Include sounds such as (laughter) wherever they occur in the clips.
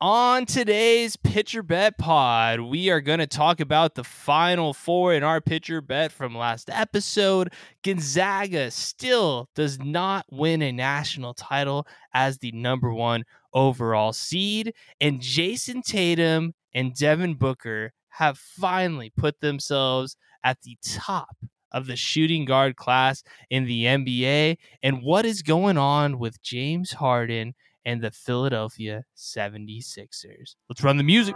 On today's pitcher bet pod, we are going to talk about the final four in our pitcher bet from last episode. Gonzaga still does not win a national title as the number one overall seed, and Jayson Tatum and Devin Booker have finally put themselves at the top of the shooting guard class in the NBA. And what is going on with James Harden? And the Philadelphia 76ers. Let's run the music.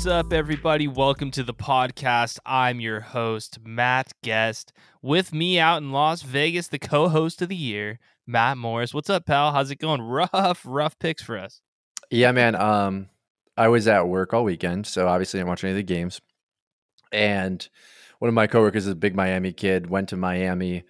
What's up, everybody? Welcome to the podcast. I'm your host, Matt Guest. With me out in Las Vegas, the co host of the year, Matt Morris. What's up, pal? How's it going? Rough, rough picks for us. Yeah, man. Um, I was at work all weekend, so obviously I didn't watch any of the games. And one of my coworkers is a big Miami kid, went to Miami.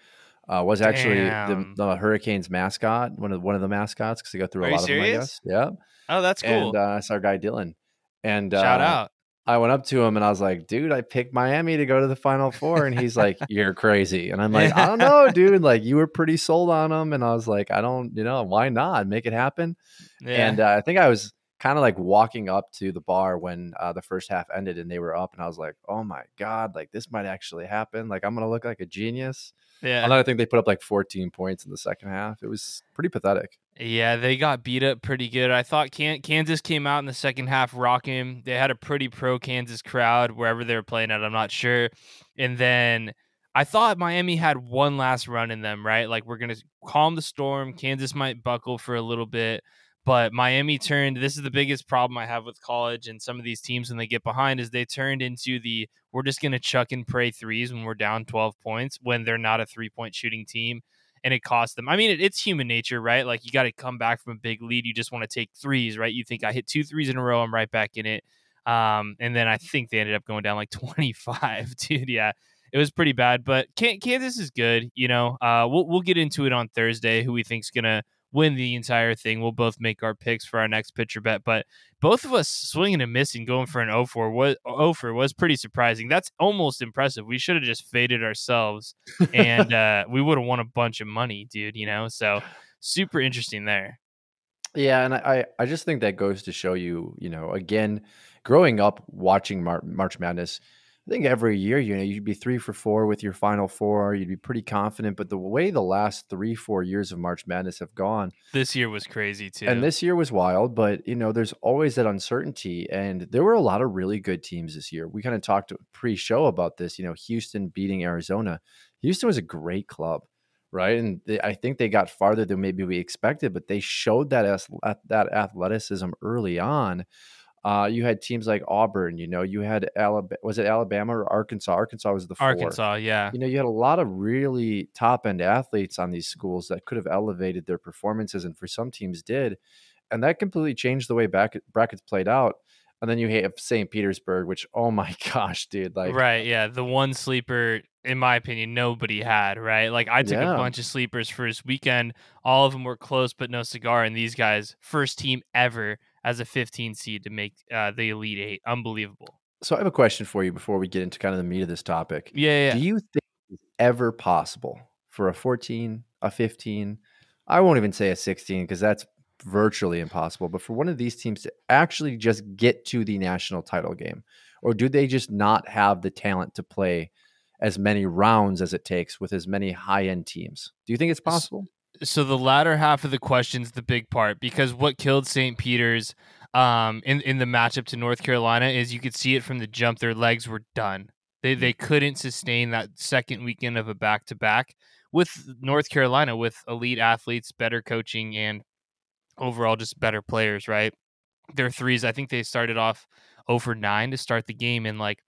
Uh, was actually the, the, Hurricanes mascot, one of one of the mascots, because they go through Are a lot serious? of them. I guess. Yeah. Oh, that's cool. And uh, it's our guy Dylan. And shout uh, out. I went up to him and I was like, dude, I picked Miami to go to the final four. And he's like, you're crazy. And I'm like, I don't know, (laughs) dude. Like, you were pretty sold on them. And I was like, I don't, you know, why not make it happen? Yeah. And uh, I think I was kind of like walking up to the bar when uh, the first half ended and they were up. And I was like, oh my God, like this might actually happen. Like, I'm going to look like a genius. yeah. And then I think they put up like 14 points in the second half. It was pretty pathetic. Yeah, they got beat up pretty good. I thought Kansas came out in the second half rocking. They had a pretty pro Kansas crowd wherever they were playing at. I'm not sure. And then I thought Miami had one last run in them, right? Like we're gonna calm the storm. Kansas might buckle for a little bit, but Miami turned. This is the biggest problem I have with college and some of these teams when they get behind is they turned into the we're just gonna chuck and pray threes when we're down 12 points when they're not a three point shooting team and it cost them. I mean, it, it's human nature, right? Like you got to come back from a big lead. You just want to take threes, right? You think I hit two threes in a row, I'm right back in it. Um, and then I think they ended up going down like (laughs) 25, dude. Yeah, it was pretty bad. But Kansas is good. You know, uh, we'll we'll get into it on Thursday. Who we think's gonna win the entire thing. We'll both make our picks for our next pitcher bet, but both of us swinging and missing, going for an 0 for was 0 for was pretty surprising. That's almost impressive. We should have just faded ourselves, (laughs) and uh, we would have won a bunch of money, dude. You know, so super interesting there. Yeah, and I I just think that goes to show you, you know, again, growing up watching Mar- March Madness. I think every year, you know, you'd be three for four with your final four. You'd be pretty confident. But the way the last three, four years of March Madness have gone, this year was crazy too. and this year was wild. But you know, there's always that uncertainty, and there were a lot of really good teams this year. We kind of talked pre-show about this. You know, Houston beating Arizona. Houston was a great club, right? And they, I think they got farther than maybe we expected, but they showed that as that athleticism early on. Uh, you had teams like Auburn, you know, you had Alabama, was it Alabama or Arkansas? Arkansas was the four. Arkansas, yeah. You know, you had a lot of really top end athletes on these schools that could have elevated their performances, and for some teams did, and that completely changed the way back brackets played out. And then you have St. Petersburg, which oh (laughs) my gosh, dude, like right, yeah, the one sleeper in my opinion nobody had right. Like I took Yeah. a bunch of sleepers for his weekend. All of them were close, but no cigar. And these guys, first team ever as a 15 seed to make uh, the Elite Eight, unbelievable. So I have a question for you before we get into kind of the meat of this topic. Yeah, yeah. Do you think it's ever possible for a 14, a 15, I won't even say a 16 because that's virtually impossible, but for one of these teams to actually just get to the national title game? Or do they just not have the talent to play as many rounds as it takes with as many high end teams? Do you think it's possible? So the latter half of the question's the big part because what killed St. Peter's um, in in the matchup to North Carolina is you could see it from the jump. Their legs were done. They they couldn't sustain that second weekend of a back to back with North Carolina with elite athletes, better coaching, and overall just better players. Right, their threes. I think they started off over nine to start the game, and like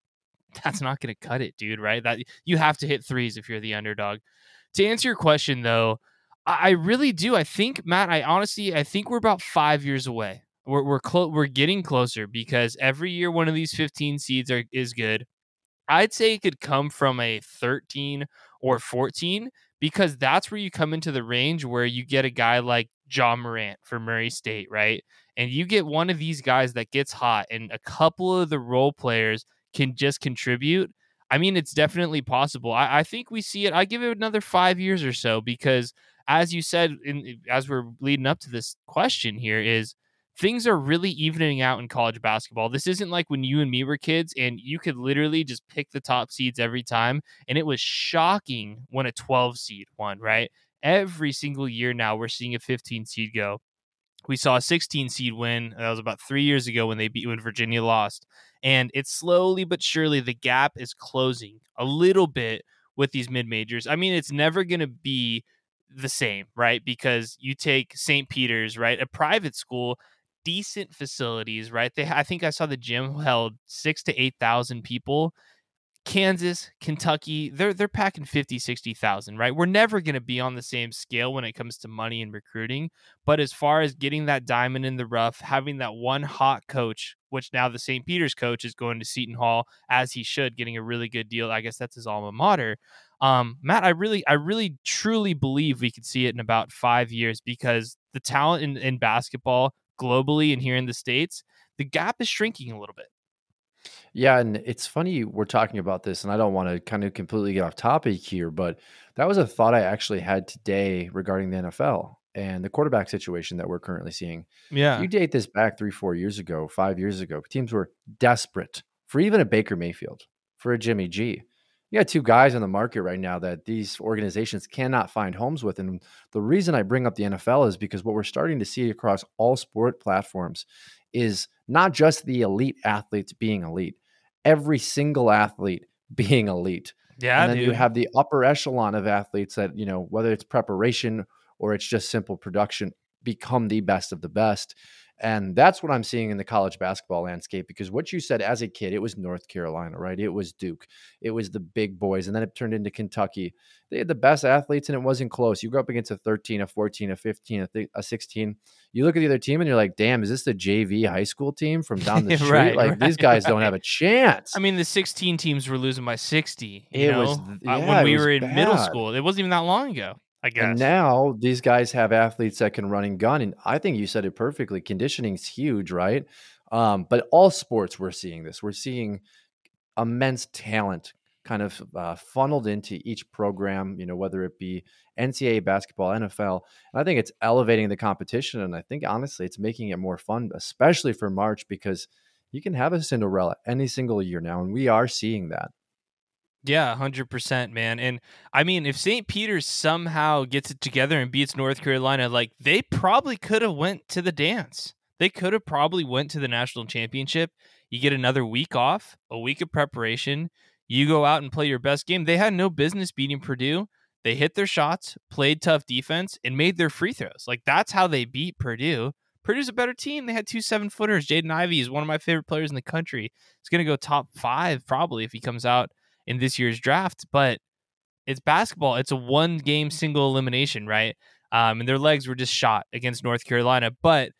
(laughs) that's not going to cut it, dude. Right? That you have to hit threes if you're the underdog. To answer your question, though, I really do. I think Matt. I honestly, I think we're about five years away. We're we're clo- we're getting closer because every year one of these 15 seeds are is good. I'd say it could come from a 13 or 14 because that's where you come into the range where you get a guy like Ja Morant for Murray State, right? And you get one of these guys that gets hot and a couple of the role players can just contribute. I mean, it's definitely possible. I, I think we see it. I give it another five years or so because, as you said, in, as we're leading up to this question here, is things are really evening out in college basketball. This isn't like when you and me were kids and you could literally just pick the top seeds every time. And it was shocking when a 12 seed won, right? Every single year now, we're seeing a 15 seed go. We saw a 16 seed win. That was about three years ago when they beat when Virginia lost. And it's slowly but surely the gap is closing a little bit with these mid majors. I mean, it's never going to be the same, right? Because you take St. Peter's, right? A private school decent facilities, right? They I think I saw the gym held six to eight thousand people. Kansas, Kentucky, they're they're packing 50, 60,000, right? We're never going to be on the same scale when it comes to money and recruiting, but as far as getting that diamond in the rough, having that one hot coach, which now the St. Peter's coach is going to Seton Hall as he should, getting a really good deal. I guess that's his alma mater. Um, Matt, I really, I really, truly believe we could see it in about five years because the talent in, in basketball globally and here in the states, the gap is shrinking a little bit. Yeah, and it's funny we're talking about this, and I don't want to kind of completely get off topic here, but that was a thought I actually had today regarding the NFL and the quarterback situation that we're currently seeing. Yeah. You date this back three, four years ago, five years ago, teams were desperate for even a Baker Mayfield, for a Jimmy G. You got two guys on the market right now that these organizations cannot find homes with. And the reason I bring up the NFL is because what we're starting to see across all sport platforms is not just the elite athletes being elite, every single athlete (laughs) being elite. Yeah. And then dude. you have the upper echelon of athletes that, you know, whether it's preparation or it's just simple production, become the best of the best. And that's what I'm seeing in the college basketball landscape because what you said as a kid, it was North Carolina, right? It was Duke, it was the big boys, and then it turned into Kentucky. They had the best athletes, and it wasn't close. You go up against a 13, a 14, a 15, a, th- a 16. You look at the other team, and you're like, damn, is this the JV high school team from (laughs) down the street? right, like, right, these guys don't have a (laughs) chance. I mean, the 16 teams were losing by 60. You It know, was- uh, yeah, when we was were in middle school. It wasn't even that long ago. I guess. And now these guys have athletes that can run and gun. And I think you said it perfectly. Conditioning is huge, right? Um, but all sports, we're seeing this. We're seeing immense talent kind of uh, funneled into each program, you know, whether it be NCAA basketball, NFL. And I think it's elevating the competition. And I think honestly, it's making it more fun, especially for March, because you can have a Cinderella any single year now. And we are seeing that. Yeah, hundred percent, man. And I mean, if St. Peter's somehow gets it together and beats North Carolina, like they probably could have went to the dance. They could have probably went to the national championship. You get another week off, a week of preparation. You go out and play your best game. They had no business beating Purdue. They hit their shots, played tough defense, and made their free throws. Like that's how they beat Purdue. Purdue's a better team. They had two seven footers. Jaden Ivey is one of my favorite players in the country. He's going to go top five probably if he comes out in this year's draft, but it's basketball. It's a one game single elimination, right? Um, and their legs were just shot against North Carolina. But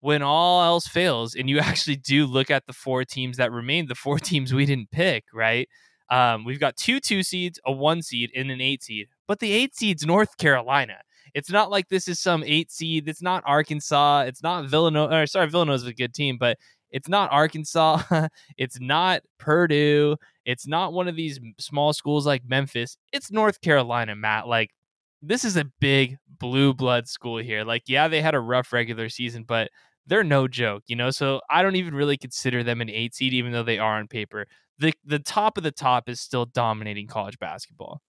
when all else fails, and you (laughs) actually do look at the four teams that remain, the four (laughs) teams we didn't pick, right? Um, we've got two two seeds, a one seed, and an eight seed. But the eight seed's North Carolina. It's not like this is some eight seed. It's not Arkansas. It's not Villanova. Or sorry, Villanova's a good team, but it's not Arkansas. (laughs) it's not Purdue. It's not one of these small schools like Memphis. It's North Carolina, Matt. Like, this is a big blue blood school here. Like, yeah, they had a rough regular season, but they're no joke, you know? So I don't even really consider them an eight seed, even though they are on paper. The, the top of the top is still dominating college basketball.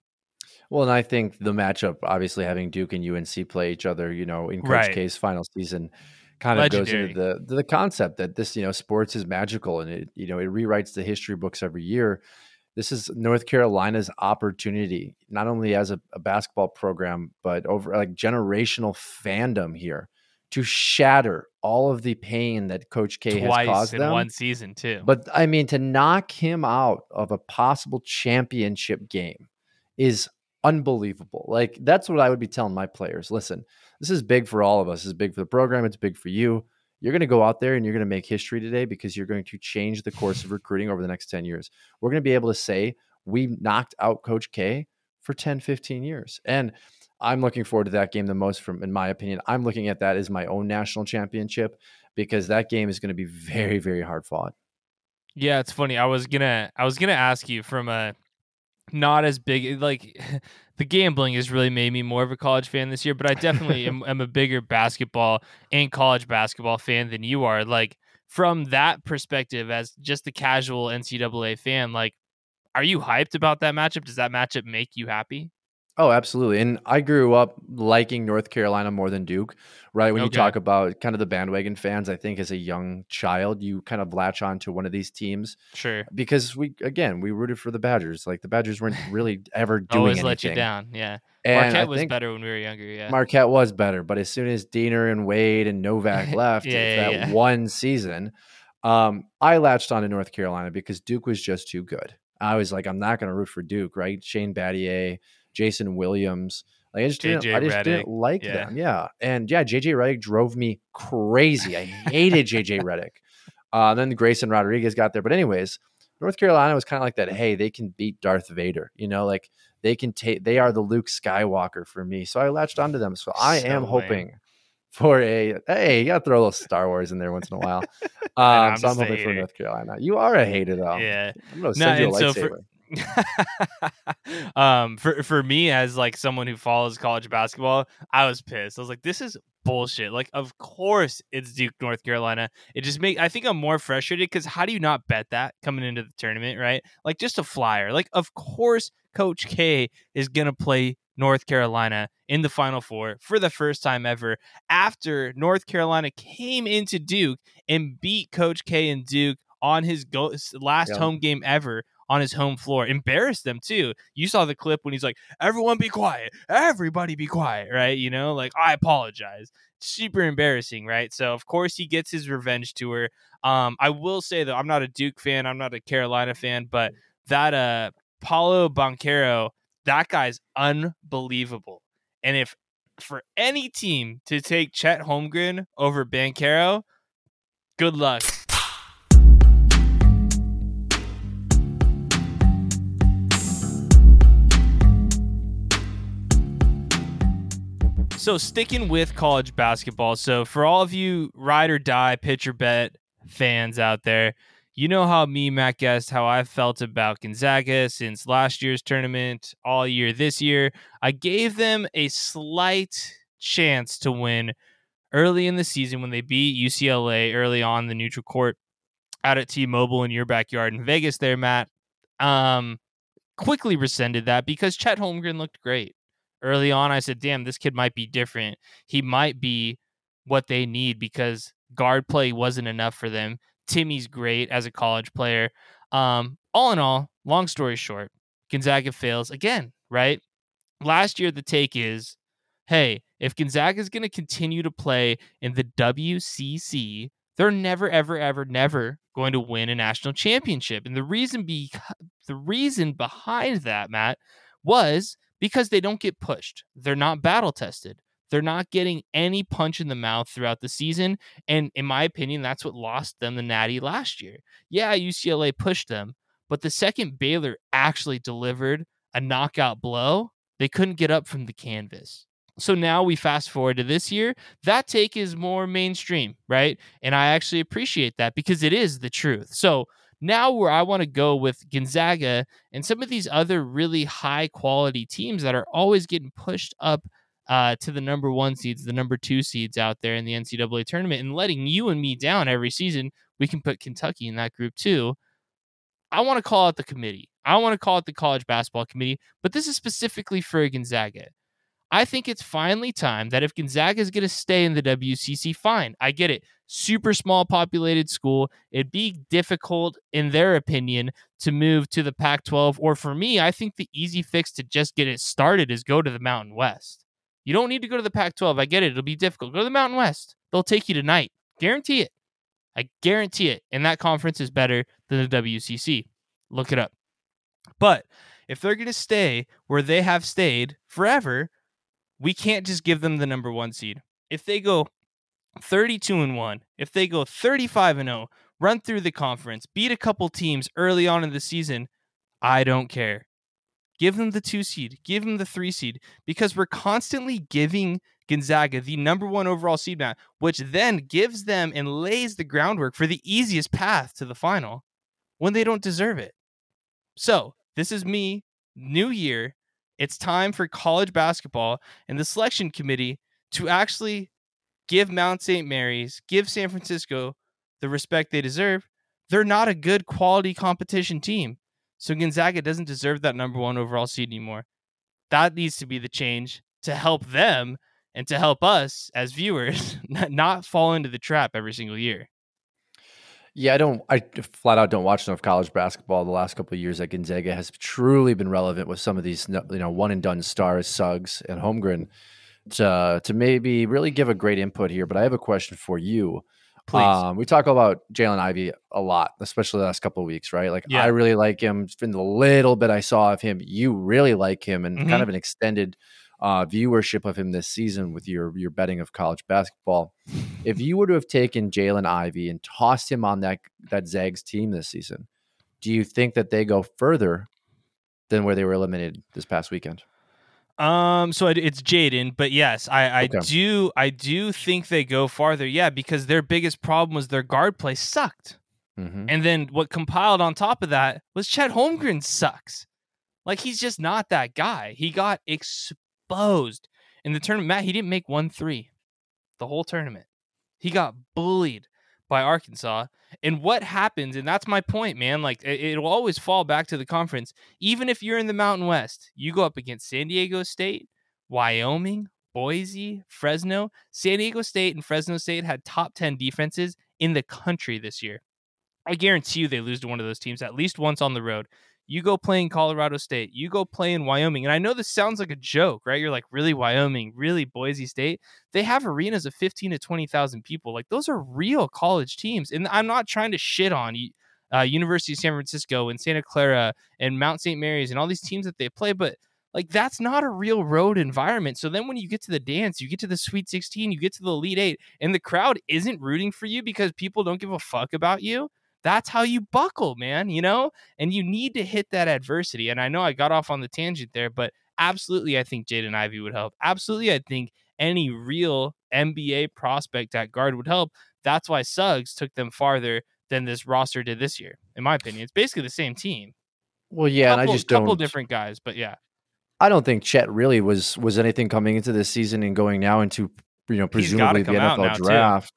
Well, and I think the matchup, obviously having Duke and UNC play each other, you know, in Coach Right. K's final season, kind of goes into the the concept that this, you know, sports is magical and it, you know, it rewrites the history books every year. This is North Carolina's opportunity, not only as a, a basketball program, but over like generational fandom here to shatter all of the pain that Coach K has Twice caused in them. one season, too. But I mean, to knock him out of a possible championship game is unbelievable. Like, that's what I would be telling my players. Listen, this is big for all of us. Is big for the program. It's big for you. You're going to go out there and you're going to make history today because you're going to change the course of recruiting over the next 10 years. We're going to be able to say we knocked out Coach K for 10, 15 years. And I'm looking forward to that game the most from in my opinion. I'm looking at that as my own national championship because that game is going to be very very hard fought. Yeah, it's funny. I was to I was going to ask you from a not as big like (laughs) the gambling has really made me more of a college fan this year, but I definitely am, (laughs) am a bigger basketball and college basketball fan than you are. Like from that perspective as just a casual NCAA fan, like are you hyped about that matchup? Does that matchup make you happy? Oh, absolutely. And I grew up liking North Carolina more than Duke, right? When you talk about kind of the bandwagon fans, I think as a young child, you kind of latch on to one of these teams. Sure. Because we, again, we rooted for the Badgers. Like the Badgers weren't really ever (laughs) doing Always anything. let you down. Yeah. And Marquette was better when we were younger. Yeah. Marquette was better. But as soon as Diener and Wade and (laughs) Novak left Yeah, yeah, that yeah. one season, um, I latched on to North Carolina because Duke was just too good. I was like, I'm not going to root for Duke, right? Shane Battier, Jason Williams. Like I just didn't, I just Redick. didn't like Yeah. them. Yeah, and yeah, JJ Redick drove me crazy. I hated JJ Redick. (laughs) Uh, then Grayson Rodriguez got there, but anyways, North Carolina was kind of like that. Hey, they can beat Darth Vader. You know, like they can take. They are the Luke Skywalker for me. So I latched onto them. So I So am lame. hoping for a. Hey, you got to throw a little Star Wars in there once in a while. (laughs) I'm Um, so I'm just a hoping for. North Carolina. You are a hater though. Yeah. I'm gonna No, send you a and so lightsaber. for- (laughs) um for for me as like someone who follows college basketball, I was pissed. I was like, this is bullshit. Like, of course it's Duke, North Carolina. It just make I think I'm more frustrated because how do you not bet that coming into the tournament, right? Like just a flyer. Like, of course Coach K is gonna play North Carolina in the Final Four for the first time ever after North Carolina came into Duke and beat Coach K and Duke on his go- last Yeah. home game ever on his home floor. Embarrassed them too. You saw the clip when he's like, "Everyone be quiet. Everybody be quiet." Right? You know, like I apologize. Super embarrassing, right? So of course he gets his revenge tour. Um, I will say though, I'm not a Duke fan. I'm not a Carolina fan, but that uh Paolo Banchero, that guy's unbelievable. And if for any team to take Chet Holmgren over Banchero, good luck. So sticking with college basketball. So for all of you ride or die pitcher bet fans out there, you know how me, Matt Guest, how I felt about Gonzaga since last year's tournament, all year this year. I gave them a slight chance to win early in the season when they beat UCLA early on the neutral court out at T-Mobile in your backyard in Vegas. There, Matt. Um, quickly rescinded that because Chet Holmgren looked great early on. I said, "Damn, this kid might be different. He might be what they need because guard play wasn't enough for them." Timme's great as a college player. Um, all in all, long story short, Gonzaga fails again, right? Last year, the take is hey, if Gonzaga is going to continue to play in the WCC, they're never, ever, ever, never going to win a national championship. And the reason be the reason behind that, Matt, was because they don't get pushed. They're not battle tested. They're not getting any punch in the mouth throughout the season. And in my opinion, that's what lost them the Natty last year. Yeah, UCLA pushed them, but the second Baylor actually delivered a knockout blow, they couldn't get up from the canvas. So now we fast forward to this year. That take is more mainstream, right? And I actually appreciate that because it is the truth. So now where I want to go with Gonzaga and some of these other really high quality teams that are always getting pushed up uh, to the number one seeds, the number two seeds out there in the NCAA tournament, and letting you and me down every season. We can put Kentucky in that group too. I want to call out the committee. I want to call it the college basketball committee, but this is specifically for Gonzaga. I think it's finally time that if Gonzaga is going to stay in the WCC, fine. I get it. Super small populated school. It'd be difficult, in their opinion, to move to the Pac 12. Or for me, I think the easy fix to just get it started is go to the Mountain West. You don't need to go to the Pac 12. I get it. It'll be difficult. Go to the Mountain West. They'll take you tonight. Guarantee it. I guarantee it. And that conference is better than the WCC. Look it up. But if they're going to stay where they have stayed forever, we can't just give them the number one seed. If they go 32 and 1, if they go 35 and 0, run through the conference, beat a couple teams early on in the season, I don't care. Give them the two seed, give them the three seed, because we're constantly giving Gonzaga the number one overall seed now, which then gives them and lays the groundwork for the easiest path to the final when they don't deserve it. So, this is me, new year. It's time for college basketball and the selection committee to actually give Mount St. Mary's, give San Francisco the respect they deserve. They're not a good quality competition team. So Gonzaga doesn't deserve that number one overall seed anymore. That needs to be the change to help them and to help us as viewers (laughs) not fall into the trap every single year. Yeah, I don't. I flat out don't watch enough college basketball. The last couple of years at Gonzaga has truly been relevant with some of these, you know, one and done stars, Suggs and Holmgren, to to maybe really give a great input here. But I have a question for you. Please. Um, we talk about Jalen Ivey a lot, especially the last couple of weeks, right? Like Yeah. I really like him. In the little bit I saw of him, you really like him, and Mhm. kind of an extended uh, viewership of him this season with your your betting of college basketball. If you were to have taken Jalen Ivey and tossed him on that that Zags team this season, do you think that they go further than where they were eliminated this past weekend? Um, so it- it's Jaden, but yes, I, I Okay. do I do think they go farther. Yeah, because their biggest problem was their guard play sucked. Mm-hmm. And then what compiled on top of that was Chet Holmgren sucks. Like he's just not that guy. He got exposed in the tournament. Matt, he didn't make one three the whole tournament. He got bullied by Arkansas. And what happens, and that's my point, man. Like it, it'll always fall back to the conference. Even if you're in the Mountain West, you go up against San Diego State, Wyoming, Boise, Fresno. San Diego State and Fresno State had top 10 defenses in the country this year. I guarantee you they lose to one of those teams at least once on the road. You go play in Colorado State, you go play in Wyoming. And I know this sounds like a joke, right? You're like, really, Wyoming, really, Boise State? They have arenas of 15 to 20,000 people. Like, those are real college teams. And I'm not trying to shit on uh, University of San Francisco and Santa Clara and Mount St. Mary's and all these teams that they play, but like that's not a real road environment. So then when you get to the dance, you get to the Sweet 16, you get to the Elite 8, and the crowd isn't rooting for you because people don't give a fuck about you. That's how you buckle, man, you know? And you need to hit that adversity. And I know I got off on the tangent there, but absolutely I think Jaden Ivey would help. Absolutely I think any real NBA prospect at guard would help. That's why Suggs took them farther than this roster did this year. In my opinion, it's basically the same team. Well, yeah, and I Couple- just couple don't. different guys, but yeah, I don't think Chet really was was anything coming into this season and going now into you know presumably the NFL now, too.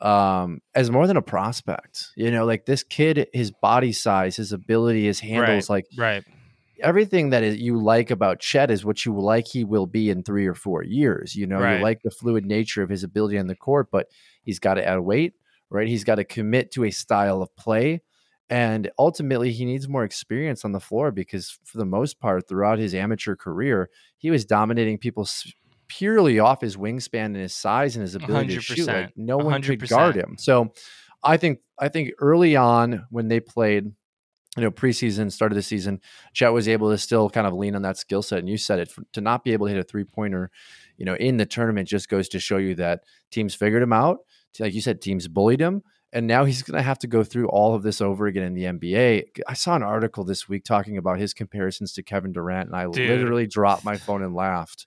Um as more than a prospect. You know, like this kid, his body size, his ability, his handles, like right. everything that is, you like about Chet is what you like he will be in three or four years. You know, Right. you like the fluid nature of his ability on the court, but he's got to add weight, right? He's got to commit to a style of play. And ultimately, he needs more experience on the floor because, for the most part, throughout his amateur career, he was dominating people s- purely off his wingspan and his size and his ability to shoot. 100%, Like no one could 100%. guard him. So, I think I think early on when they played, you know, preseason, start of the season, Chet was able to still kind of lean on that skill set. And you said it to not be able to hit a three pointer, you know, in the tournament just goes to show you that teams figured him out. Like you said, teams bullied him. And now he's going to have to go through all of this over again in the NBA. I saw an article this week talking about his comparisons to Kevin Durant, and I Dude. literally dropped my phone and laughed.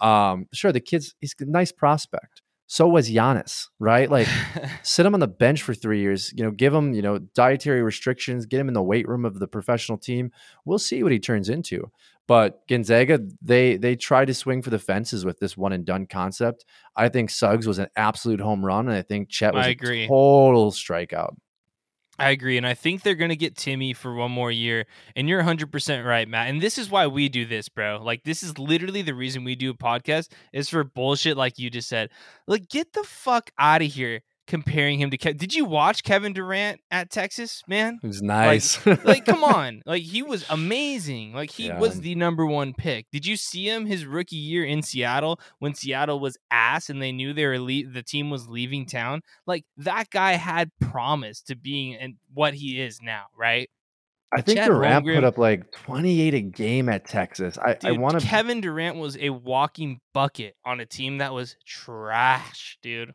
Um, sure, the kid's he's a nice prospect. So was Giannis, right? Like (laughs) sit him on the bench for three years, you know, give him, you know, dietary restrictions, get him in the weight room of the professional team. We'll see what he turns into. But Gonzaga, they they tried to swing for the fences with this one and done concept. I think Suggs was an absolute home run, and I think Chet was I a agree. total strikeout. I agree. And I think they're going to get Timme for one more year. And you're 100% right, Matt. And this is why we do this, bro. Like, this is literally the reason we do a podcast is for bullshit like you just said. Like, get the fuck out of here comparing him to Kevin. Did you watch Kevin Durant at Texas, man? It was nice. Like, come (laughs) on. Like, he was amazing. Like, he Yeah. was the number one pick. Did you see him his rookie year in Seattle when Seattle was ass and they knew they were le- the team was leaving town? Like, that guy had promise to being and what he is now, right? I think Chet Durant Holmgren- put up like 28 a game at Texas. I, I want to. Kevin Durant was a walking bucket on a team that was trash, dude.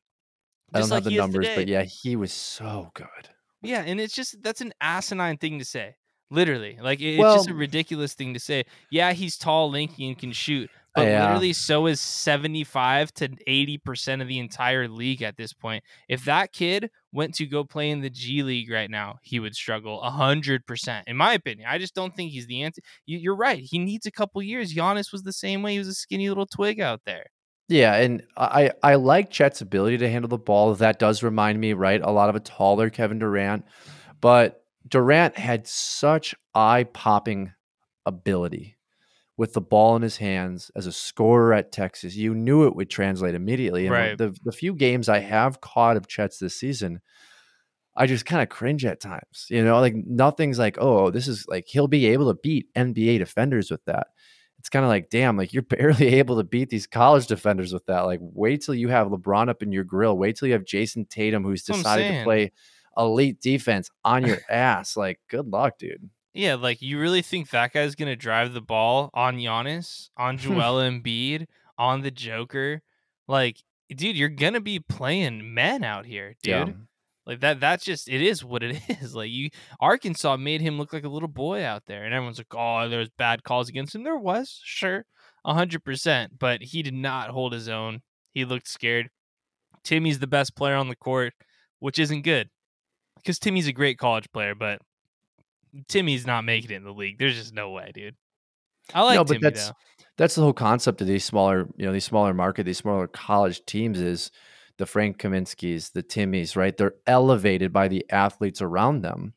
I don't like have the numbers, but yeah, he was so good. Yeah, and it's just that's an asinine thing to say. Literally, like it, Well- it's just a ridiculous thing to say. Yeah, he's tall, lanky, and can shoot, but Yeah. literally, so is seventy-five to eighty percent of the entire league at this point. If that kid went to go play in the G League right now, he would struggle hundred percent, in my opinion. I just don't think he's the answer. You, you're right. He needs a couple years. Giannis was the same way. He was a skinny little twig out there. Yeah, and I I like Chet's ability to handle the ball. That does remind me, right, a lot of a taller Kevin Durant, but Durant had such eye-popping ability with the ball in his hands as a scorer at Texas. You knew it would translate immediately. And Right. the the few games I have caught of Chet's this season, I just kind of cringe at times. You know, like nothing's like, oh, this is like he'll be able to beat NBA defenders with that. It's kind of like, damn, like you're barely (laughs) able to beat these college defenders with that. Like, wait till you have LeBron up in your grill. Wait till you have Jayson Tatum, who's That's decided to play elite defense on your ass. Like, good luck, dude. Yeah, like you really think that guy's gonna drive the ball on Giannis, on (laughs) Joel Embiid, on the Joker? Like, dude, you're gonna be playing men out here, dude. Yeah. Like that that's just it is what it (laughs) is. Like you Arkansas made him look like a little boy out there. And everyone's like, Oh, there's bad calls against him. There was, sure, a hundred percent. But he did not hold his own. He looked scared. Timme's the best player on the court, which isn't good. Because Timme's a great college player, but Timme's not making it in the league. There's just no way, dude. I like no, but Timme that's though. that's the whole concept of these smaller, you know, these smaller market, these smaller college teams is the Frank Kaminsky's, the Timmes, right? They're elevated by the athletes around them.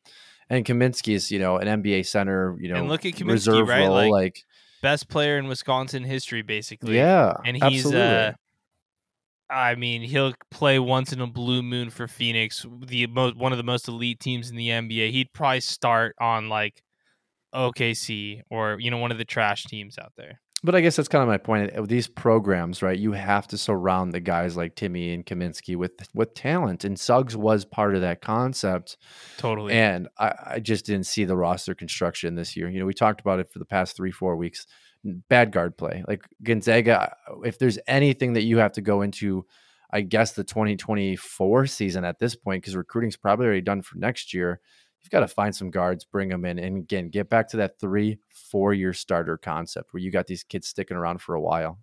And Kaminsky's, you know, an NBA center, you know, And look at Kaminsky, reserve right? role, Like, like, Best player in Wisconsin history, basically. yeah, and he's absolutely. uh I mean, he'll play once in a blue moon for Phoenix, the most one of the most elite teams in the NBA. He'd probably start on like OKC or you know one of the trash teams out there. But I guess that's kind of my point. Of these programs, right? You have to surround the guys like Timme and Kaminsky with with talent, and Suggs was part of that concept. Totally. And I, I just didn't see the roster construction this year. You know, we talked about it for the past three, four weeks. Bad guard play. Like Gonzaga, if there's anything that you have to go into, I guess the 2024 season at this point, because recruiting's probably already done for next year, you've got to find some guards, bring them in, and again, get back to that three, four year starter concept where you got these kids sticking around for a while.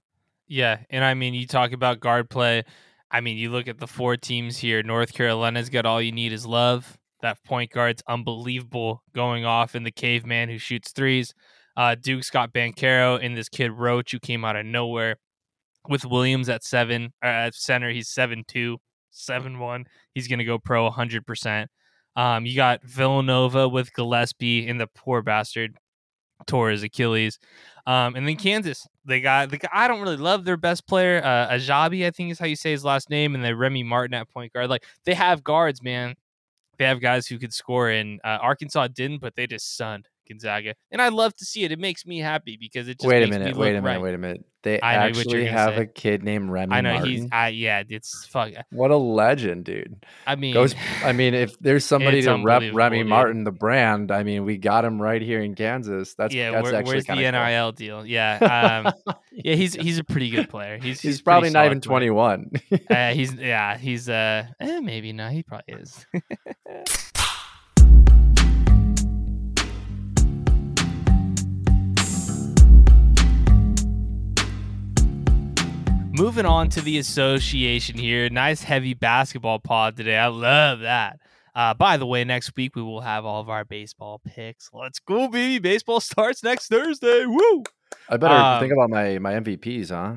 Yeah, and I mean, you talk about guard play. I mean, you look at the four teams here. North Carolina's got all you need is love. That point guard's unbelievable, going off in the caveman who shoots threes. Uh, Duke's got Banchero and this kid Roach who came out of nowhere. With Williams at seven uh, at center, he's seven two, seven one. He's gonna go pro hundred percent. Um, you got Villanova with Gillespie and the poor bastard tore his Achilles. Um, and then Kansas, they got the. I don't really love their best player, uh, Ajabi, I think is how you say his last name, and then Remy Martin at point guard. Like they have guards, man. They have guys who could score, and uh, Arkansas didn't, but they just sunned Gonzaga, and I love to see it. It makes me happy because it just Wait a minute, wait a minute, right. wait a minute. They I know what you're actually have say. a kid named Remy I know Martin. he's, I yeah, it's fuck. what a legend, dude. I mean, Goes, I mean, if there's (laughs) somebody to rep Remy dude. Martin, the brand, I mean, we got him right here in Kansas. That's yeah, that's where- actually where's the kinda cool. NIL deal? Yeah, (laughs) um, yeah, he's he's a pretty good player. He's He's, a probably not even 21. Uh, (laughs) he's yeah, he's uh, eh, maybe not. He probably is. Moving on to the association here. Nice heavy basketball pod today. I love that. Uh, by the way, next week we will have all of our baseball picks. Let's go, baby! Baseball starts next Thursday. Woo! I better Um, think about my my MVPs, huh?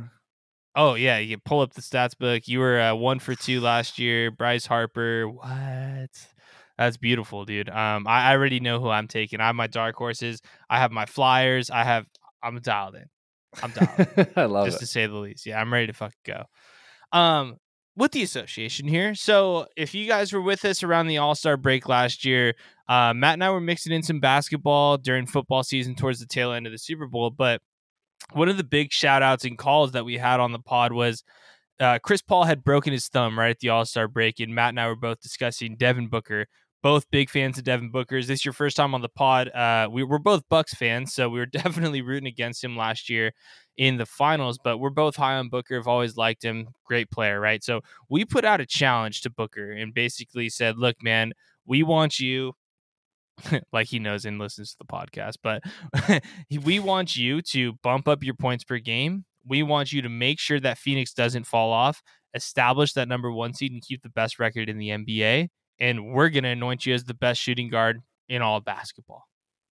Oh yeah, you pull up the stats book. You were uh, one for two last year. Bryce Harper, what? That's beautiful, dude. Um, I, I already know who I'm taking. I have my dark horses. I have my flyers. I have. I'm dialed in. I'm in, (laughs) I love just it. to say the least. Yeah, I'm ready to fucking go. Um, with the association here. So if you guys were with us around the All Star break last year, uh, Matt and I were mixing in some basketball during football season towards the tail end of the Super Bowl. But one of the big shout outs and calls that we had on the pod was uh, Chris Paul had broken his thumb right at the All Star break, and Matt and I were both discussing Devin Booker. Both big fans of Devin Booker. Is this your first time on the pod? Uh, we were both Bucks fans, so we were (laughs) definitely rooting against him last year in the finals. But we're both high on Booker. Have always liked him. Great player, right? So we put out a challenge to Booker and basically said, "Look, man, we want you (laughs) like he knows and listens to the podcast. But (laughs) we want you to bump up your points per game. We want you to make sure that Phoenix doesn't fall off, establish that number one seed, and keep the best record in the NBA. And we're going to anoint you as the best shooting guard in all basketball,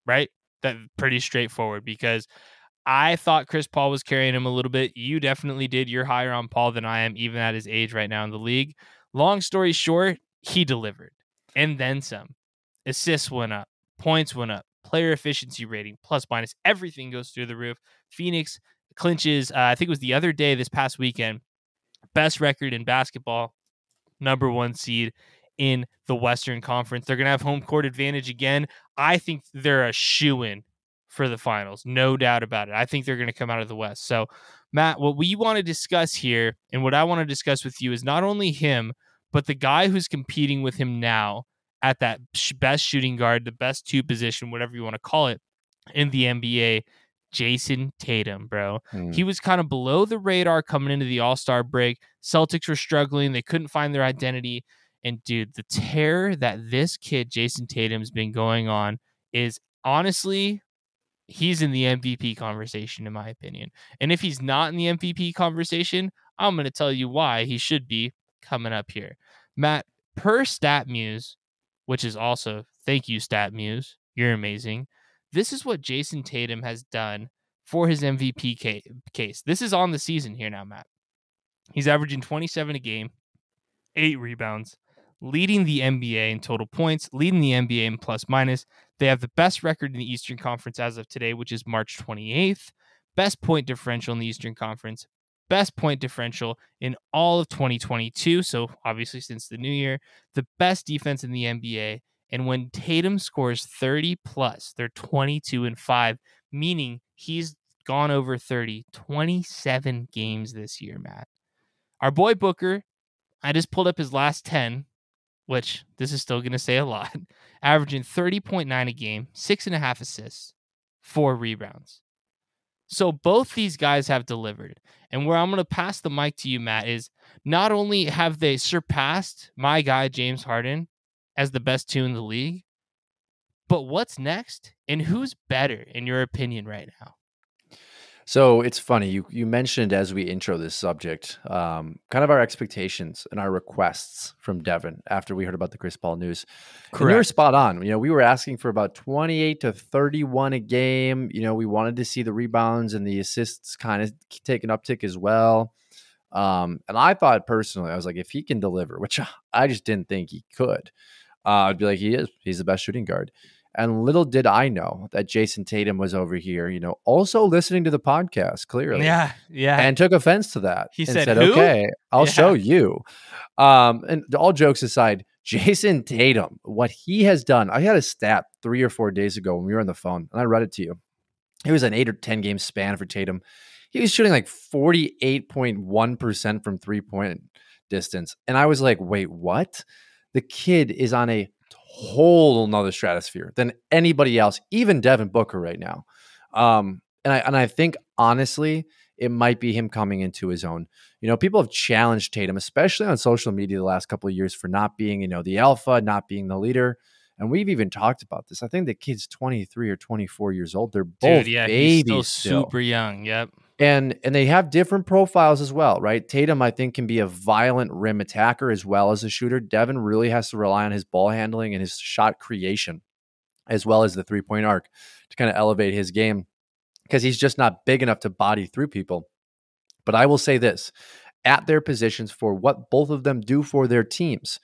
right? That pretty straightforward because I thought Chris Paul was carrying him a little bit. You definitely did. You're higher on Paul than I am, even at his age right now in the league. Long story short, he delivered and then some. Assists went up, points went up, player efficiency rating, plus minus, everything goes through the roof. Phoenix clinches, uh, I think it was the other day this past weekend, best record in basketball, number one seed in the Western Conference. They're going to have home court advantage again. I think they're a shoe in for the finals, no doubt about it. I think they're going to come out of the West. So, Matt, what we want to discuss here and what I want to discuss with you is not only him, but the guy who's competing with him now at that best shooting guard, the best two position, whatever you want to call it, in the NBA, Jayson Tatum, bro. Mm. He was kind of below the radar coming into the All Star break. Celtics were struggling, they couldn't find their identity. And dude, the tear that this kid, Jayson Tatum's been going on is honestly, he's in the MVP conversation, in my opinion. And if he's not in the MVP conversation, I'm going to tell you why he should be coming up here. Matt, per StatMuse, which is also thank you, StatMuse. You're amazing. This is what Jayson Tatum has done for his MVP case. This is on the season here now, Matt. He's averaging 27 a game, eight rebounds, leading the NBA in total points, leading the NBA in plus minus. They have the best record in the Eastern Conference as of today, which is March 28th. Best point differential in the Eastern Conference, best point differential in all of 2022. So, obviously, since the new year, the best defense in the NBA. And when Tatum scores 30 plus, they're 22 and 5, meaning he's gone over 30, 27 games this year, Matt. Our boy Booker, I just pulled up his last 10, which this is still going to say a lot, (laughs) averaging 30.9 a game, six and a half assists, four rebounds. So both these guys have delivered. And where I'm going to pass the mic to you, Matt, is not only have they surpassed my guy, James Harden, as the best two in the league, but what's next? And who's better, in your opinion, right now? So it's funny you you mentioned as we intro this subject, um, kind of our expectations and our requests from Devin after we heard about the Chris Paul news. Correct. You were spot on. You know, we were asking for about twenty eight to thirty one a game. You know, we wanted to see the rebounds and the assists kind of take an uptick as well. Um, and I thought personally, I was like, if he can deliver, which (laughs) I just didn't think he could, uh, I'd be like, he is. He's the best shooting guard. And little did I know that Jayson Tatum was over here, you know, also listening to the podcast clearly. Yeah. Yeah. And took offense to that. He said, said okay, I'll yeah. show you. Um, and all jokes aside, Jayson Tatum, what he has done, I had a stat three or four days ago when we were on the phone, and I read it to you. It was an eight or 10 game span for Tatum. He was shooting like 48.1% from three point distance. And I was like, wait, what? The kid is on a whole nother stratosphere than anybody else, even Devin Booker right now. Um, and I and I think honestly, it might be him coming into his own. You know, people have challenged Tatum, especially on social media, the last couple of years for not being, you know, the alpha, not being the leader. And we've even talked about this. I think the kid's 23 or 24 years old. They're both Dude, yeah, babies, still, still super young. Yep and and they have different profiles as well, right? Tatum, I think, can be a violent rim attacker as well as a shooter. Devin really has to rely on his ball handling and his shot creation, as well as the three point arc, to kind of elevate his game because he's just not big enough to body through people. But I will say this: at their positions for what both of them do for their teams,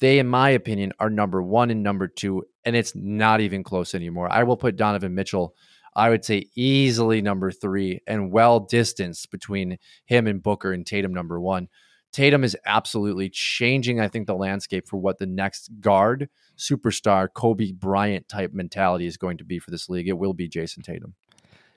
they, in my opinion, are number one and number two, and it's not even close anymore. I will put Donovan Mitchell I would say easily number three and well distanced between him and Booker and Tatum number one. Tatum is absolutely changing, I think, the landscape for what the next guard superstar Kobe Bryant type mentality is going to be for this league. It will be Jayson Tatum.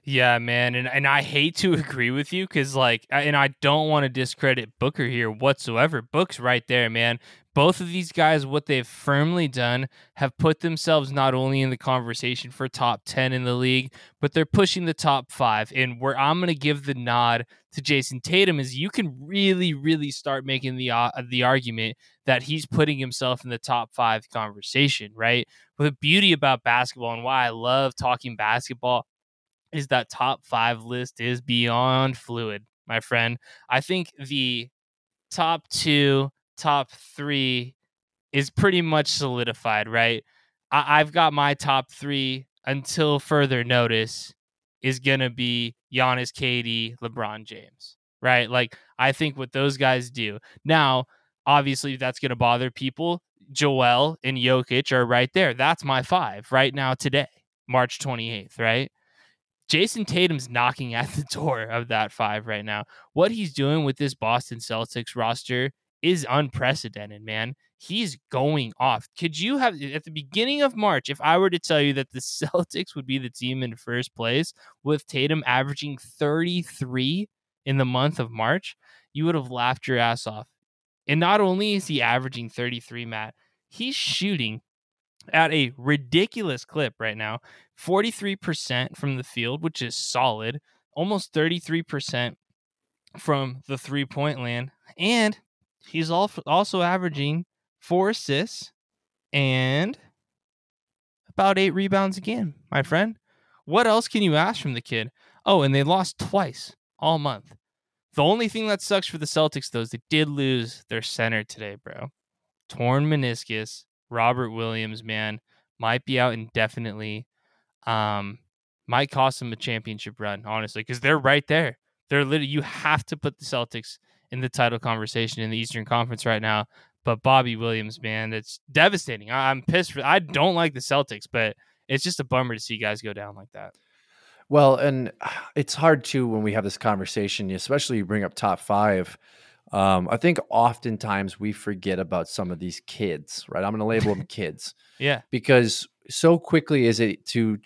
Yeah, man, and and I hate to (laughs) agree with you because like, and I don't want to discredit Booker here whatsoever. Book's right there, man. Both of these guys, what they've firmly done, have put themselves not only in the conversation for top ten in the league, but they're pushing the top five. And where I'm going to give the nod to Jayson Tatum is you can really, really start making the uh, the argument that he's putting himself in the top five conversation, right? But the beauty about basketball and why I love talking basketball is that top five list is beyond fluid, my friend. I think the top two, top three is pretty much solidified, right? I- have got my top three until further notice is going to be Giannis, KD, LeBron James, right? Like, I think what those guys do. Now, obviously, that's going to bother people. Joel and Jokic are right there. That's my five right now today, March 28th, right? Jayson Tatum's knocking at the (laughs) door of that five right now. What he's doing with this Boston Celtics roster is unprecedented, man. He's going off. Could you have at the beginning of March, if I were to tell you that the (laughs) Celtics would be the team in first place with Tatum averaging 33 in the month of March, you would have laughed your ass off. And not only is he averaging 33, Matt, he's shooting at a ridiculous clip right now 43% from the field, which is solid, almost 33% from the three point land. And he's also averaging four assists and about eight rebounds again, my friend. What else can you ask from the kid? Oh, and they lost twice all month. The only thing that sucks for the Celtics, though, is they did lose their center today, bro. Torn meniscus. Robert Williams, man, might be out indefinitely. Um, might cost them a championship run, honestly, because they're right there. They're literally you have to put the Celtics in the title conversation in the Eastern Conference right now. But Bobby Williams, man, it's devastating. I, am pissed for. I don't like the Celtics, but it's just a bummer to see guys go down like that. Well, and it's hard too when we have this conversation, especially you bring up top five. Um, I think oftentimes we forget about some of these kids, right? I'm going to label them (laughs) kids. Yeah. Because so quickly is it to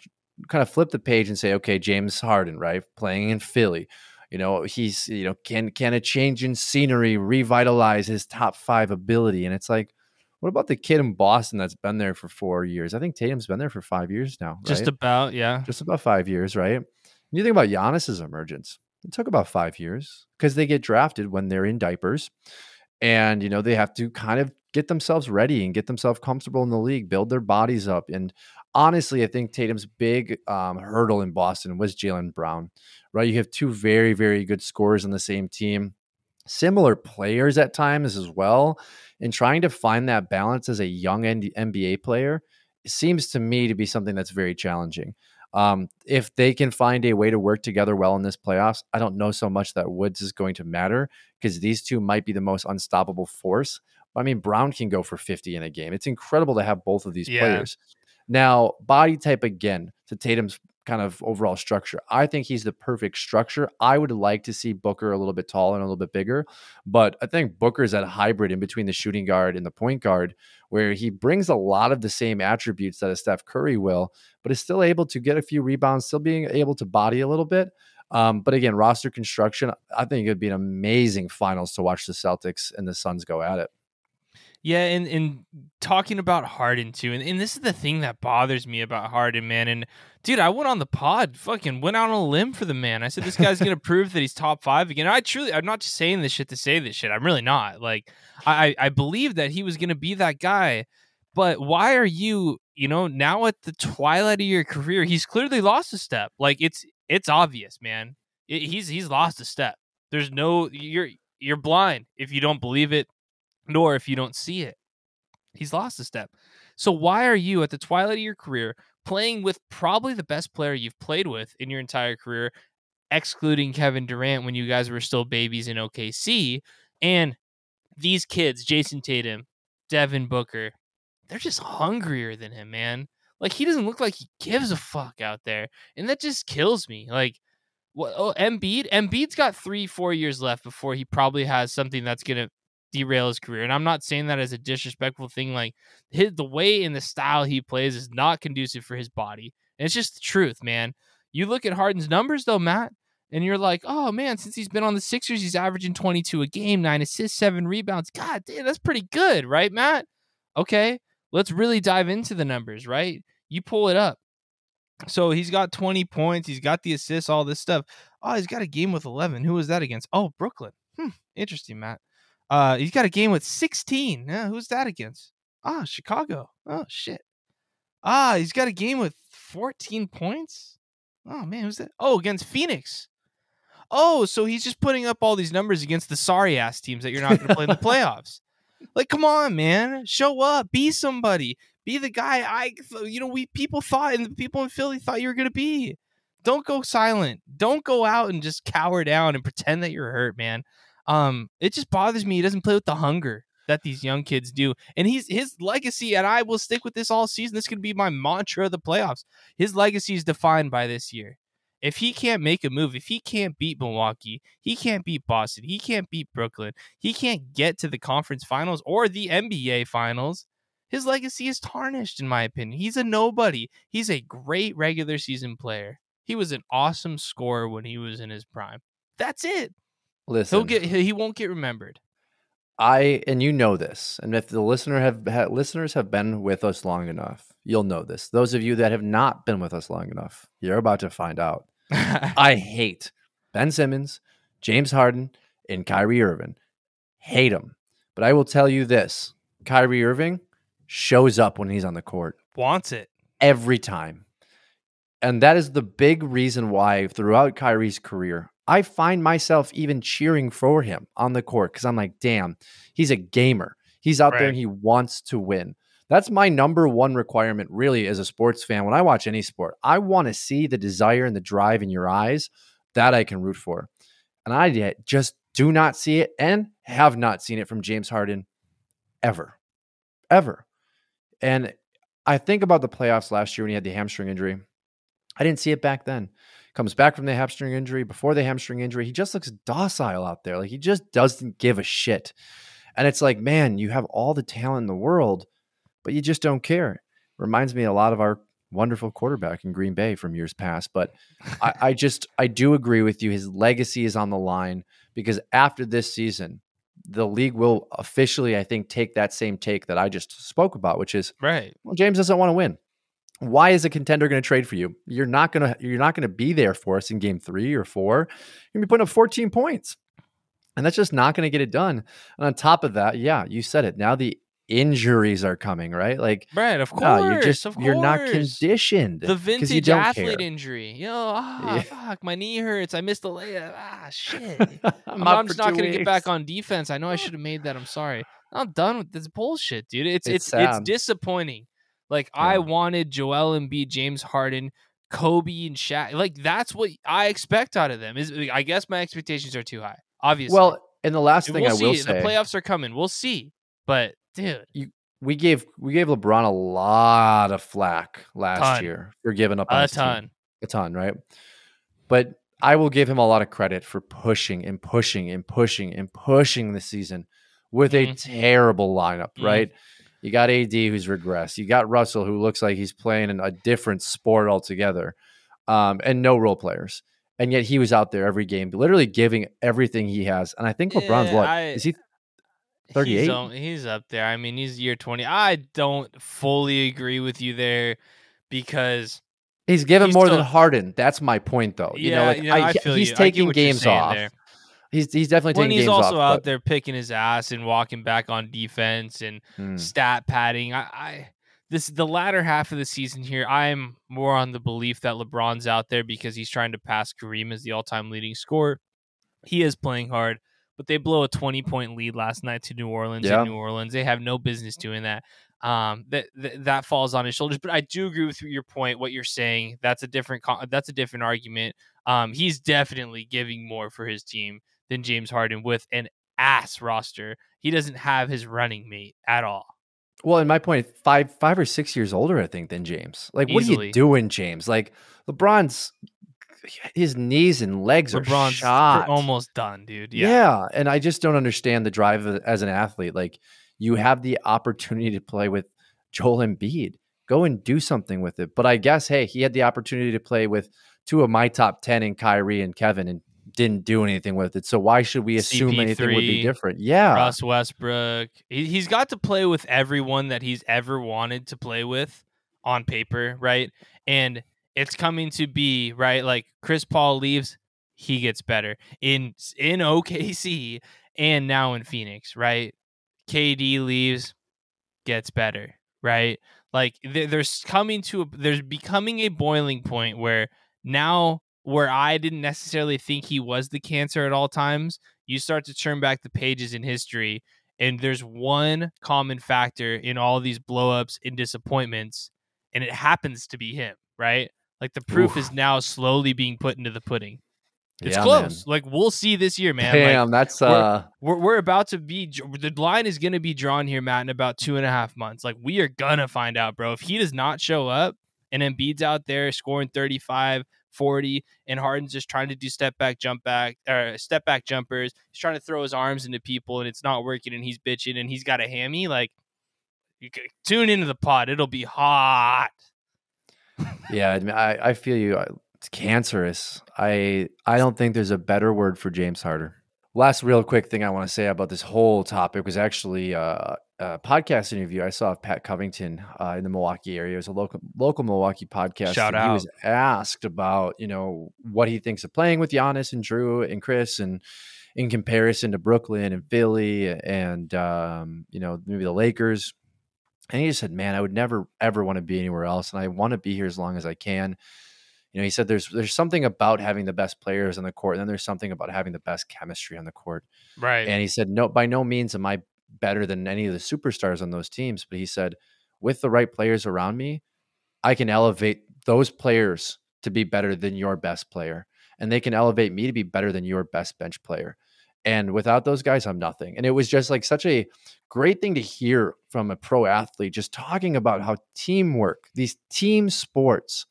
kind of flip the page and say, okay, James Harden, right? Playing in Philly. You know, he's, you know, can can a change in scenery revitalize his top five ability? And it's like, what about the kid in Boston that's been there for four years? I think Tatum's been there for five years now. Right? Just about, yeah. Just about five years, right? And you think about Giannis's emergence. It took about five years because they get drafted when they're in diapers. And, you know, they have to kind of get themselves ready and get themselves comfortable in the league, build their bodies up. And honestly, I think Tatum's big um, hurdle in Boston was Jaylen Brown, right? You have two very, very good scorers on the same team, similar players at times as well. And trying to find that balance as a young NBA player seems to me to be something that's very challenging. Um, if they can find a way to work together well in this playoffs, I don't know so much that Woods is going to matter because these two might be the most unstoppable force. I mean, Brown can go for 50 in a game. It's incredible to have both of these yeah. players. Now, body type again to Tatum's kind of overall structure. I think he's the perfect structure. I would like to see Booker a little bit taller and a little bit bigger, but I think Booker's that hybrid in between the shooting guard and the point guard where he brings a lot of the same attributes that a Steph Curry will, but is still able to get a few rebounds, still being able to body a little bit. Um, but again, roster construction, I think it'd be an amazing finals to watch the Celtics and the Suns go at it. Yeah, and, and talking about Harden too, and, and this is the thing that bothers me about Harden, man. And dude, I went on the pod, fucking went out on a limb for the man. I said this guy's gonna (laughs) prove that he's top five again. I truly, I'm not just saying this shit to say this shit. I'm really not. Like, I I believe that he was gonna be that guy. But why are you, you know, now at the twilight of your career? He's clearly lost a step. Like it's it's obvious, man. It, he's he's lost a step. There's no you're you're blind if you don't believe it nor if you don't see it. He's lost a step. So why are you at the twilight of your career playing with probably the best player you've played with in your entire career, excluding Kevin Durant when you guys were still babies in OKC, and these kids, Jayson Tatum, Devin Booker, they're just hungrier than him, man. Like he doesn't look like he gives a fuck out there, and that just kills me. Like, what? Oh, Embiid, Embiid's got three, four years left before he probably has something that's gonna derail his career. And I'm not saying that as a disrespectful thing. Like his, the way and the style he plays is not conducive for his body. And it's just the truth, man. You look at Harden's numbers though, Matt, and you're like, oh man, since he's been on the Sixers, he's averaging 22 a game, nine assists, seven rebounds. God damn, that's pretty good, right, Matt? Okay, let's really dive into the numbers, right? You pull it up. So he's got 20 points, he's got the assists, all this stuff. Oh, he's got a game with 11. Who was that against? Oh, Brooklyn. Hmm, interesting, Matt. Uh, he's got a game with 16. Yeah, who's that against? Ah, Chicago. Oh shit. Ah, he's got a game with 14 points. Oh man, who's that? Oh, against Phoenix. Oh, so he's just putting up all these numbers against the sorry ass teams that you're not going to play in the (laughs) playoffs. Like, come on, man, show up, be somebody, be the guy I, you know, we people thought and the people in Philly thought you were going to be. Don't go silent. Don't go out and just cower down and pretend that you're hurt, man. Um, it just bothers me. He doesn't play with the hunger that these young kids do. And he's his legacy, and I will stick with this all season. This could be my mantra of the playoffs. His legacy is defined by this year. If he can't make a move, if he can't beat Milwaukee, he can't beat Boston, he can't beat Brooklyn, he can't get to the conference finals or the NBA finals, his legacy is tarnished, in my opinion. He's a nobody. He's a great regular season player. He was an awesome scorer when he was in his prime. That's it. Listen, He'll get he won't get remembered. I and you know this, and if the listener have ha, listeners have been with us long enough, you'll know this. Those of you that have not been with us long enough, you're about to find out. (laughs) I hate Ben Simmons, James Harden, and Kyrie Irving. Hate them, but I will tell you this: Kyrie Irving shows up when he's on the court Wants it. every time, and that is the big reason why throughout Kyrie's career, I find myself even cheering for him on the court because I'm like, damn, he's a gamer. He's out there and he wants to win. That's my number one requirement, really, as a sports fan. When I watch any sport, I want to see the desire and the drive in your eyes that I can root for. And I just do not see it and have not seen it from James Harden ever. Ever. And I think about the playoffs last year when he had the hamstring injury. I didn't see it back then comes back from the hamstring injury. Before the hamstring injury, he just looks docile out there. Like he just doesn't give a shit. And it's like, man, you have all the talent in the world, but you just don't care. Reminds me a lot of our wonderful quarterback in Green Bay from years past. But I, (laughs) I just, I do agree with you. His legacy is on the line because after this season, the league will officially, I think, take that same take that I just spoke about, which is, Right. well, James doesn't want to win why is a contender going to trade for you? You're not going to you're not going to be there for us in game 3 or 4. You're going to be putting up 14 points. And that's just not going to get it done. And on top of that, yeah, you said it. Now the injuries are coming, right? Like Right. Of course. no, you're just you're not conditioned. The vintage athlete care. injury. Yo, ah, Yeah. fuck, my knee hurts. I missed the layup. Ah, shit. (laughs) I'm, I'm, out I'm for just not to get back on defense. I know I (laughs) should have made that. I'm sorry. I'm done with this bullshit, dude. It's It's it's it's, disappointing. Like I wanted Joel Embiid, James Harden, Kobe, and Shaq. Like that's what I expect out of them. Is I guess my expectations are too high. Obviously. Well, and the last And thing we'll I will see. say, the playoffs are coming. We'll see. But dude, we gave we gave LeBron a lot of flack last Ton. year for giving up on a his team. ton. a ton, right? But I will give him a lot of credit for pushing and pushing and pushing and pushing the season with a Mhm. terrible lineup, Mhm. right? You got AD who's regressed. You got Russell who looks like he's playing in a different sport altogether, um, and no role players. And yet he was out there every game, literally giving everything he has. And I think LeBron's Yeah, what I- is he? He's, 38? on- he's up there. I mean, he's year 20. I don't fully agree with you there because He's given He's more still- than Harden. That's my point, though. You yeah, know, like you know, I, feel he's you. Taking games off. there. He's he's definitely taking. When he's also off. out there picking his ass and walking back on defense and but- Hmm. stat padding. I, I this the latter half of the season here. I'm more on the belief that LeBron's out there because he's trying to pass Kareem as the all-time leading scorer. He is playing hard, but they blow a 20 point lead last night to New Orleans. Yeah. In New Orleans, they have no business doing that. Um, that, that that falls on his shoulders. But I do agree with your point. What you're saying that's a different that's a different argument. Um, he's definitely giving more for his team than James Harden with an ass roster. He doesn't have his running mate at all. Well, and my point, five five or six years older, I think, than James. Like, what are you doing, James? Like, LeBron's his knees and legs are LeBron's shot. almost done, dude. yeah. Yeah. and I just don't understand the drive of- as an athlete. Like, you have the opportunity to play with Joel Embiid. Go and do something with it. But I guess, hey, he had the opportunity to play with two of my top 10 in Kyrie and Kevin and didn't do anything with it. So why should we assume CP3, anything would be different? Yeah. Russ Westbrook. He, he's got to play with everyone that he's ever wanted to play with on paper, right? And it's coming to be right. Like Chris Paul leaves, he gets better in in (laughs) OKC and now in Phoenix, right? KD leaves, gets better, right? Like there's coming to a, there's becoming a boiling point where now where I didn't necessarily think he was the cancer at all times, you start to turn back the pages in history and there's one common factor in all these blowups and disappointments and it happens to be him, right? Like the proof Oof. is now slowly being put into the pudding. It's yeah, close. Man. Like we'll see this year, man. Damn, like, that's uh, we're, we're, we're about to be the line is going to be drawn here, Matt, in about two and a half months. Like we are gonna find out, bro. If he does not show up and Embiid's out there scoring 35, 40, and Harden's just trying to do step back, jump back, or step back jumpers, he's trying to throw his arms into people and it's not working, and he's bitching and he's got a hammy. Like, you tune into the pod; it'll be hot. yeah, I, I feel you it's cancerous. I I don't think there's a better word for James Harden. Last real quick thing I want to say about this whole topic was actually uh, a podcast interview I saw of Pat Connaughton uh, in the Milwaukee area. It was a local local Milwaukee podcast. Shout out. He was asked about you know what he thinks of playing with Giannis and Jrue and Khris and in comparison to Brooklyn and Philly and um, you know maybe the Lakers. And he just said, "Man, I would never ever want to be anywhere else, and I want to be here as long as I can." you know, he said there's there's something about having the best players on the court, and then there's something about having the best chemistry on the court. Right. And he said, no, by no means am I better than any of the superstars on those teams, but he said, with the right players around me, I can elevate those players to be better than your best player, and they can elevate me to be better than your best bench player. And without those guys, I'm nothing. And it was just like such a great thing to hear from a pro athlete, just talking about how teamwork, these team sports,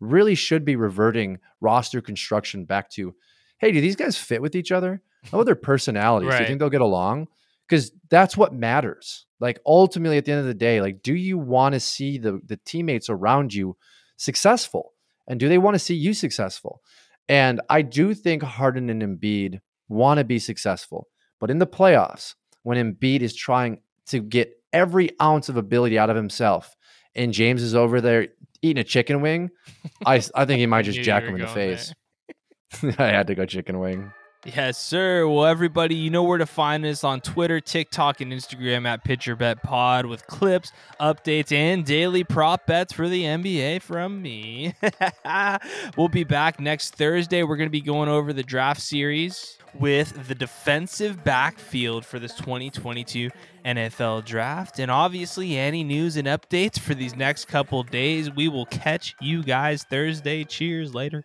really should be reverting roster construction back to hey, do these guys fit with each other? How about their personalities? Right. Do you think they'll get along? Because that's what matters. Like ultimately at the end of the day, like do you want to see the the teammates around you successful? And do they want to see you successful? And I do think Harden and Embiid want to be successful. But in the playoffs, when Embiid is trying to get every ounce of ability out of himself, and James is over there eating a chicken wing, I I think he might (laughs) just jack him in the face. (laughs) I had to go chicken wing. Yes, sir. Well, everybody, you know where to find us on Twitter, TikTok, and Instagram at Pitcher Bet Pod with clips, updates, and daily prop bets for the NBA from me. (laughs) we'll be back next Thursday. We're going to be going over the draft series with the defensive backfield for this 2022 NFL draft. And obviously, any news and updates for these next couple days, we will catch you guys Thursday. Cheers later.